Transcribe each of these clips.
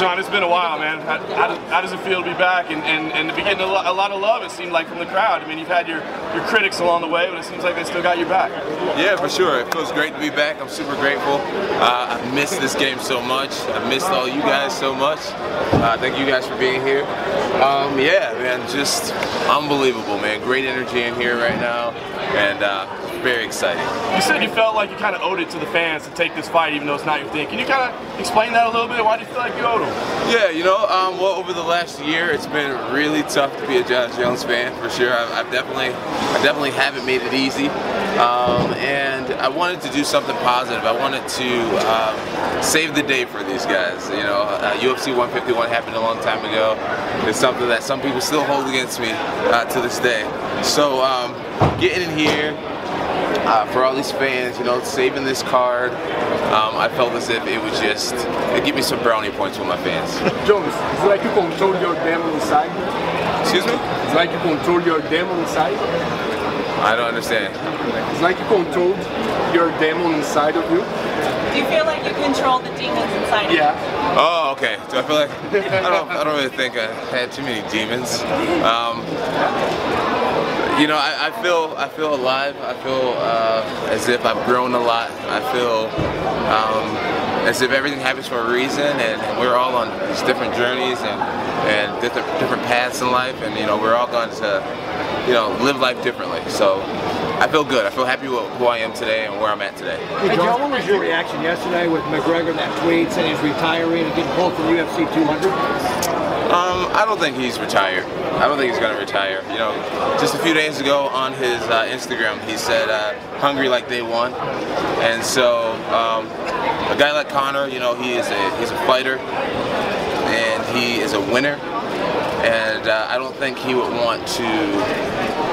Jon, it's been a while, man. How, how, does, it feel to be back and, and, and to be getting a lot, a lot of love, it seemed like, from the crowd? I mean, you've had your, your critics along the way, but it seems like they still got your back. Yeah, for sure. It feels great to be back. I'm super grateful. Uh, I've missed this game so much. I've missed all you guys so much. Uh, thank you guys for being here. Um, yeah, man, just unbelievable, man. Great energy in here right now. And uh, very exciting. You said you felt like you kind of owed it to the fans to take this fight, even though it's not your thing. Can you kind of explain that a little bit? Why do you feel like you owed them? Yeah, you know, um, well, over the last year, it's been really tough to be a Jon Jones fan for sure. I've, I've definitely, I definitely haven't made it easy, um, and I wanted to do something positive. I wanted to um, save the day for these guys. You know, uh, UFC 151 happened a long time ago. It's something that some people still hold against me uh, to this day. So um, getting in here, uh, for all these fans, you know, saving this card. Um, I felt as if it would just it give me some brownie points with my fans. Jones, it's like you control your demon inside. Excuse me? It's like you control your demon inside. I don't understand. It's like you controlled your demon inside of you. Do you feel like you control the demons inside of you? Yeah. Oh, okay. Do I feel like I don't? I don't really think I had too many demons. Um, you know, I, I, feel I feel alive. I feel uh, as if I've grown a lot. I feel um, as if everything happens for a reason, and, and, we're all on these different journeys and and different different paths in life, and you know, we're all going to you know live life differently. So. I feel good. I feel happy with who I am today and where I'm at today. Hey, Jon, what was your reaction yesterday with McGregor that tweet saying he's retiring and getting pulled from UFC 200? Um, I don't think he's retired. I don't think he's going to retire. You know, just a few days ago on his uh, Instagram, he said, uh, "Hungry like day one," and so um, a guy like Conor, you know, he is a he's a fighter, and he is a winner. And uh, I don't think he would want to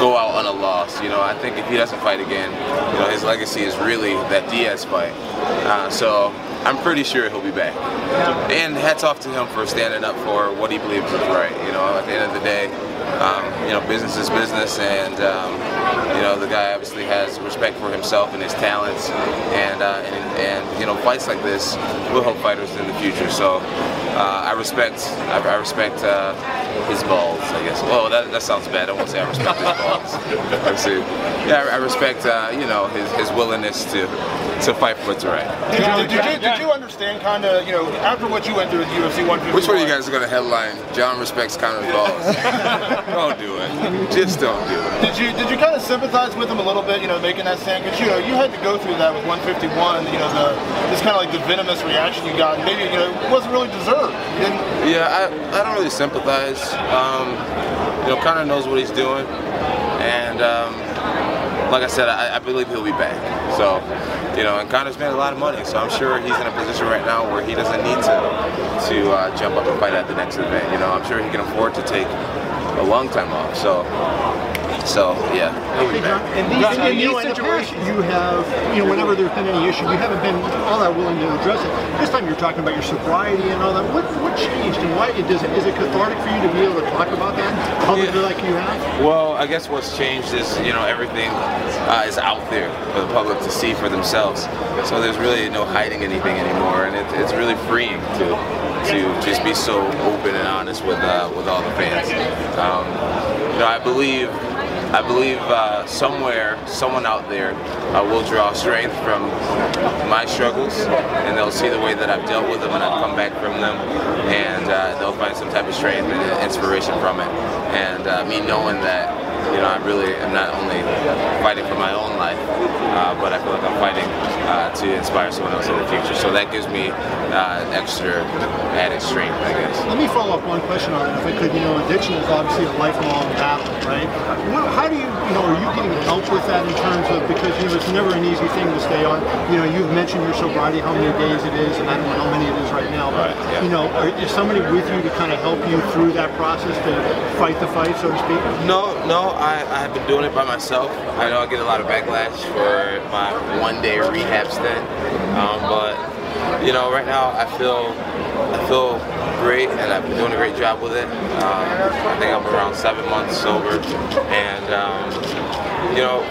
go out on a loss. You know, I think if he doesn't fight again, you know, his legacy is really that Diaz fight. Uh, so I'm pretty sure he'll be back. And hats off to him for standing up for what he believes is right. You know, at the end of the day, um, you know, business is business, and um, you know, the guy obviously has respect for himself and his talents, and uh, and, and, you know, fights like this will help fighters in the future. So uh, I respect, I, I respect uh, his balls, I guess. Oh, that, that sounds bad. I won't say I respect his balls. Let's see. Yeah, I, I respect, uh, you know, his, his willingness to to fight for what's right. Did, did, did, you, did you understand kind of, you know, after what you went through with UFC 151? Which one of you guys are going to headline Jon respects Conor's balls? don't do it. Just don't do it. Did you did you kind of sympathize with him a little bit, you know, making that stand? Because, you know, you had to go through that with 151, you know, the this kind of like the venomous reaction you got. Maybe, you know, it wasn't really deserved. Yeah, I, I don't really sympathize. Um, you know, Conor knows what he's doing. And, um, like I said, I, I, believe he'll be back. So, you know, and Conor's made a lot of money, so I'm sure he's in a position right now where he doesn't need to to uh, jump up and fight at the next event. You know, I'm sure he can afford to take a long time off. So, so yeah, he'll be back. In these, in these situations, you have, you know, whenever there's been any issue, you haven't been all that willing to address it. This time you're talking about your sobriety and all that. What what changed and why does it is it cathartic for you to be able to talk about that publicly yeah. like you have? Well, I guess what's changed is you know everything uh, is out there for the public to see for themselves. So there's really no hiding anything anymore, and it, it's really freeing to to just be so open and honest with uh, with all the fans. Um, you know, I believe I believe uh, somewhere, someone out there uh, will draw strength from my struggles, and they'll see the way that I've dealt with them and I've come back from them, and uh, they'll find some type of strength and inspiration from it. And uh, me knowing that you know, I really am not only fighting for my own life, uh, but I feel like I'm fighting to inspire someone else in the future. So that gives me uh, extra added strength, I guess. Let me follow up one question on that, if I could. You know, addiction is obviously a lifelong battle, right? How do you, you know, are you getting help with that in terms of because you know it's never an easy thing to stay on. You know, you've mentioned your sobriety, how many days it is, and I don't know how many it is right now. But Right, yeah. you know, are, is somebody with you to kind of help you through that process to fight the fight, so to speak? No, no, I, I have been doing it by myself. I know I get a lot of backlash for my one day rehab stint, um, but you know, right now I feel I feel great, and I've been doing a great job with it. Um, I think I'm around seven months sober, and um, you know,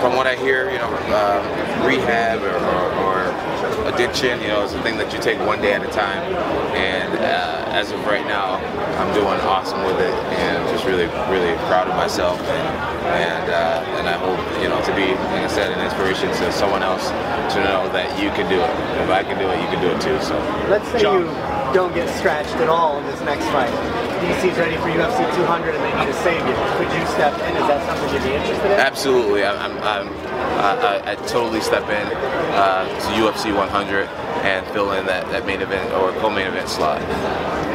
from what I hear, you know, uh, rehab or, or, or addiction, you know, is a thing that you take one day at a time. And uh, as of right now, I'm doing awesome with it, and I'm just really, really proud of myself. And and, uh, and I hope, you know, to be, like I said, an inspiration to someone else to know that you can do it. If I can do it, you can do it too. So. Let's say you don't get scratched at all in this next fight. DC's ready for UFC 200 and they need a savior. Could you step in? Is that something you'd be interested in? Absolutely, I, I'm, I'm, I, I, I totally step in uh, to UFC 100 and fill in that, that main event or co-main event slot,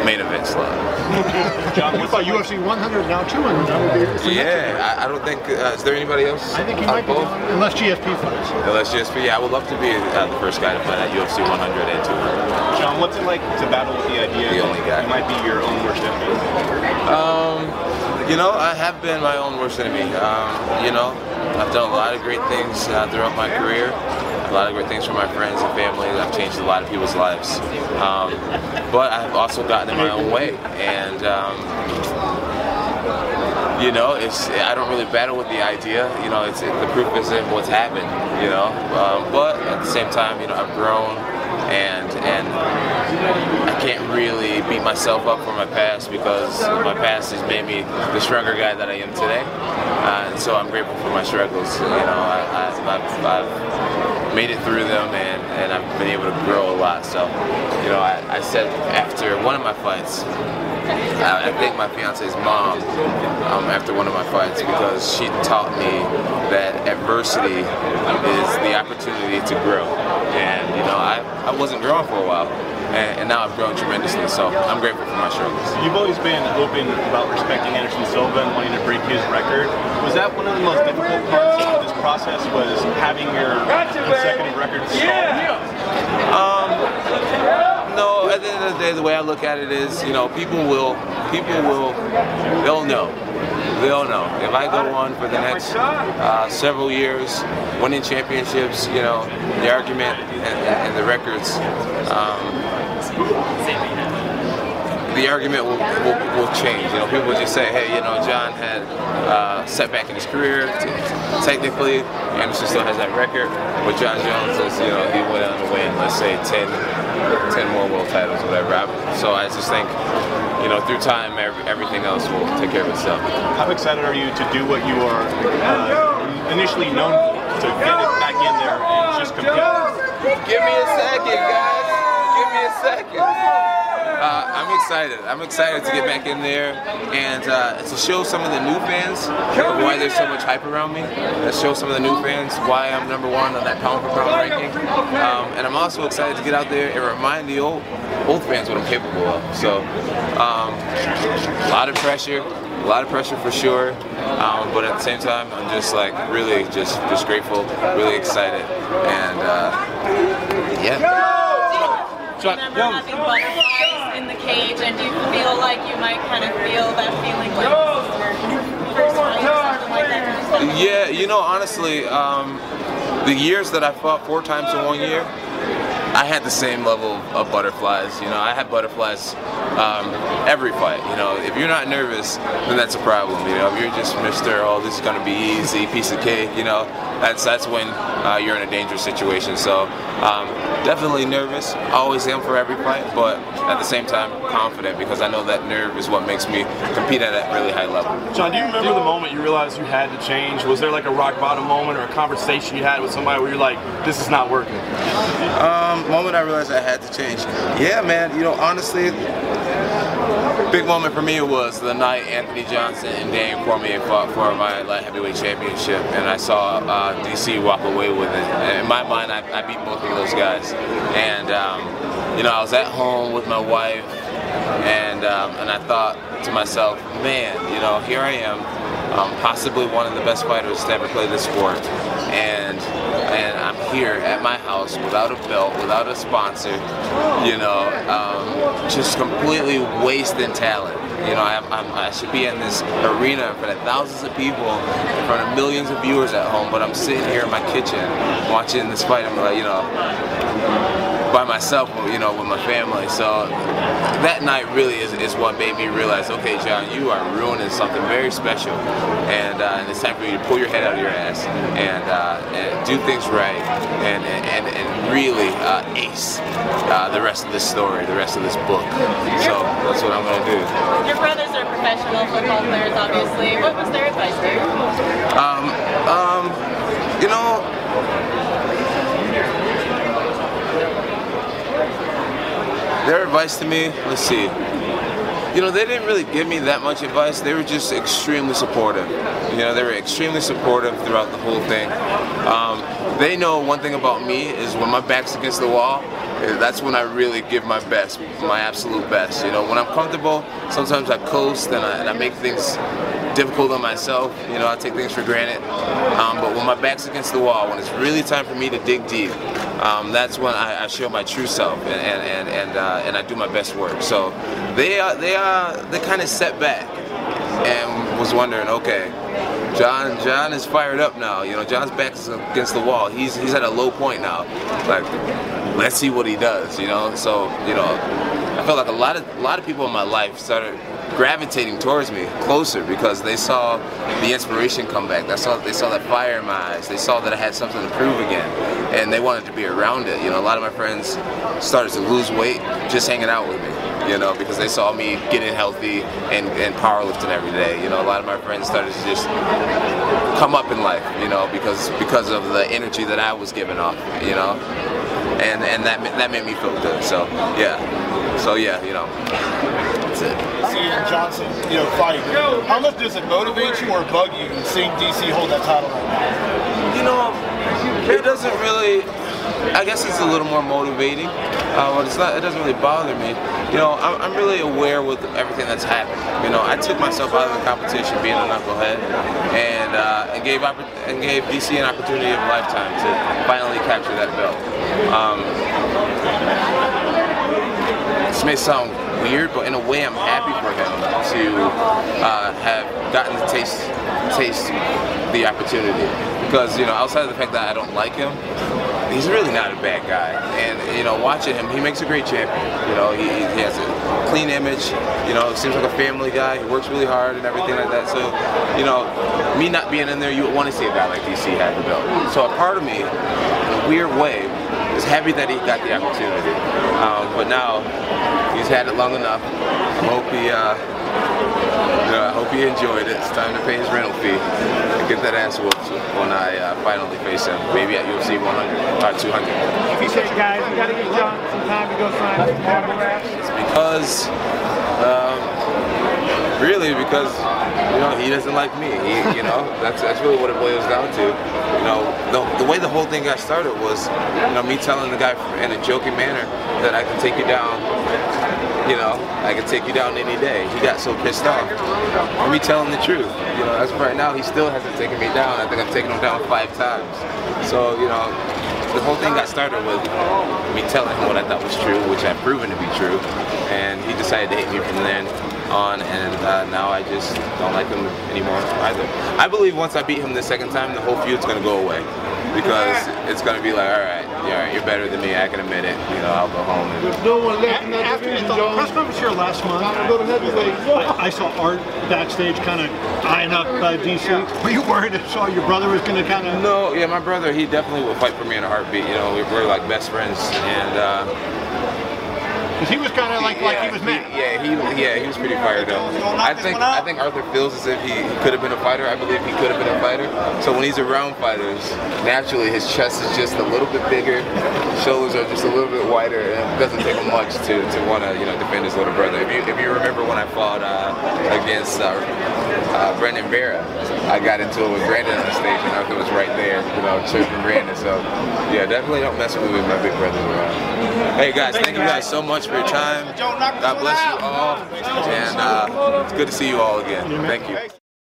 main event slot. Jon, what about UFC 100 now 200? That would be for next year. Yeah, I, I don't think. Uh, is there anybody else? I think he might be, both? doing- unless GSP fights. Unless GSP, yeah, I would love to be uh, the first guy to fight at UFC 100 and 200. Jon, what's it like to battle with the idea The that only guy. you might be your own worst enemy? Um, you know, I have been my own worst enemy. Um, you know, I've done a lot of great things uh, throughout my career. A lot of great things for my friends and family. I've changed a lot of people's lives. Um, but I've also gotten in my own way. And, um, you know, it's I don't really battle with the idea. You know, it's the proof is in what's happened. You know, um, but at the same time, you know, I've grown, and and I can't really beat myself up for my past because my past has made me the stronger guy that I am today. Uh, and so I'm grateful for my struggles. You know, I, I've made it through them, and, and I've been able to grow a lot. So, you know, I, I said after one of my fights, I, I thank my fiance's mom um, after one of my fights because she taught me that adversity is the opportunity to grow. And you know, I, I wasn't growing for a while, and, and now I've grown tremendously. So I'm grateful for my struggles. You've always been open about respecting Anderson Silva and wanting to break his record. Was that one of the most difficult parts of this process? Was having your consecutive records stalled? Um, no, at the end of the day, the way I look at it is, you know, people will, people will, they'll know. They'll know. If I go on for the next uh, several years, winning championships, you know, the argument and, and the records, um, the argument will, will, will change. You know, people just say, hey, you know, Jon had uh, setback in his career. Technically, Anderson still has that record, but Jon Jones is, you know, he went on to win, let's say, 10, 10 more world titles, whatever. So I just think, you know, through time, every, everything else will take care of itself. How excited are you to do what you are uh, initially known for, to get it back in there and just compete? Give me a second, guys. Give me a second. Uh, I'm excited. I'm excited to get back in there and uh, to show some of the new fans why there's so much hype around me. To show some of the new fans why I'm number one on that pound for pound ranking. Um, and I'm also excited to get out there and remind the old old fans what I'm capable of. So, um, a lot of pressure. A lot of pressure for sure, um, but at the same time, I'm just like really just just grateful, really excited, and uh, yeah. Do you remember having butterflies in the cage, and do you feel like you might kind of feel that feeling like this is your first fight or something like that? Yeah, you know, honestly, um, the years that I fought four times in one year, I had the same level of butterflies. You know, I had butterflies um, every fight. You know, if you're not nervous, then that's a problem. You know, if you're just Mister, oh, this is gonna be easy, piece of cake. You know, that's that's when uh, you're in a dangerous situation. So um, definitely nervous. Always am for every fight, but at the same time confident because I know that nerve is what makes me compete at that really high level. Jon, do you remember the moment you realized you had to change? Was there like a rock bottom moment or a conversation you had with somebody where you're like, this is not working? Um, moment I realized I had to change. Yeah, man. You know, honestly, big moment for me was the night Anthony Johnson and Daniel Cormier fought for my light heavyweight championship, and I saw uh, DC walk away with it. In my mind, I, I beat both of those guys, and um, you know I was at home with my wife, and um, and I thought to myself, man, you know, here I am, um, possibly one of the best fighters to ever play this sport, and and I'm here at my house without a belt, without a sponsor, you know, um, just completely wasting talent. You know, I'm, i should be in this arena in front of thousands of people, in front of millions of viewers at home, but I'm sitting here in my kitchen watching this fight. I'm like, you know, by myself, you know, with my family. So that night really is, is what made me realize, okay, Jon, you are ruining something very special, and, uh, and it's time for you to pull your head out of your ass and, uh, and do things right, and and, and really uh, ace uh, the rest of this story, the rest of this book. So that's what I'm gonna do. Your brothers are professional football players, obviously. What was their advice to you? Um, um, you know, their advice to me, let's see. You know, they didn't really give me that much advice. They were just extremely supportive. You know, they were extremely supportive throughout the whole thing. Um, they know one thing about me is when my back's against the wall, eh, that's when I really give my best, my absolute best. You know, when I'm comfortable, sometimes I coast and I, and I make things difficult on myself. You know, I take things for granted. Um, but when my back's against the wall, when it's really time for me to dig deep, um, that's when I, I, show my true self and and and and, uh, and I do my best work. So they are they are they kind of set back and was wondering, okay, Jon Jon is fired up now. You know, Jon's back is against the wall. He's he's at a low point now. Like, let's see what he does. You know, so you know, I felt like a lot of a lot of people in my life started gravitating towards me closer because they saw the inspiration come back. They saw they saw that fire in my eyes. They saw that I had something to prove again, and they wanted to be around it. You know, a lot of my friends started to lose weight just hanging out with me. You know, because they saw me getting healthy and, and powerlifting every day. You know, a lot of my friends started to just come up in life. You know, because because of the energy that I was giving off. You know, and and that that made me feel good. So yeah, so yeah, you know, that's it. Seeing Johnson, you know, fight. How much does it motivate you or bug you seeing DC hold that title right now? You know, it doesn't really. I guess it's a little more motivating, uh, but it's not. It doesn't really bother me. You know, I'm, I'm really aware with everything that's happened. You know, I took myself out of the competition being a knucklehead, and uh, and gave and gave DC an opportunity of a lifetime to finally capture that belt. Um, this may sound weird, but in a way, I'm happy for him to uh, have gotten to taste taste the opportunity because you know outside of the fact that I don't like him, he's really not a bad guy. And you know, watching him, he makes a great champion. You know, he, he has a clean image. You know, seems like a family guy. He works really hard and everything like that. So, you know, me not being in there, you want to see a guy like DC have the belt. So a part of me, in a weird way, happy that he got the opportunity. Um, but now he's had it long enough. I hope he. Uh, you know, I hope he enjoyed it. It's time to pay his rental fee and get that ass whooped when I uh, finally face him, maybe at UFC 100 or 200. Okay, guys, we gotta give Jon some time to go sign autographs. It's because, um, really, because you know he doesn't like me. He, you know, that's that's really what it boils down to. You know, the, the way the whole thing got started was, you know, me telling the guy in a joking manner that I can take you down you know, I can take you down any day. He got so pissed off. For me telling the truth. You know, as of right now, he still hasn't taken me down. I think I've taken him down five times. So, you know, the whole thing got started with me telling him what I thought was true, which I've proven to be true. And he decided to hate me from then on, and uh, now I just don't like him anymore either. I believe once I beat him the second time, the whole feud's gonna go away. Because it's gonna be like, all right, yeah, all right, you're better than me. I can admit it. You know, I'll go home. And, There's no one left in that After division, the press conference here last month, I, I saw Art backstage kind of eyeing up uh, DC. Were you worried I saw your brother was going to kind of? No, yeah, my brother, he definitely would fight for me in a heartbeat. You know, we we're like best friends, and. Uh, Because he was kind of like like he was mad. Yeah, he yeah he was pretty fired up. I think I think Arthur feels as if he, could have been a fighter. I believe he could have been a fighter. So when he's around fighters, naturally his chest is just a little bit bigger, shoulders are just a little bit wider, and it doesn't take much to, to want to you know defend his little brother. If you if you remember when I fought uh, against uh, uh, Brandon Vera, I got into it with Brandon on the stage, and I was right there, you know, chirping Brandon. So yeah, definitely don't mess with me with my big brothers around. Hey guys, thank you guys so much for your time. God bless you all, and uh, it's good to see you all again. Thank you.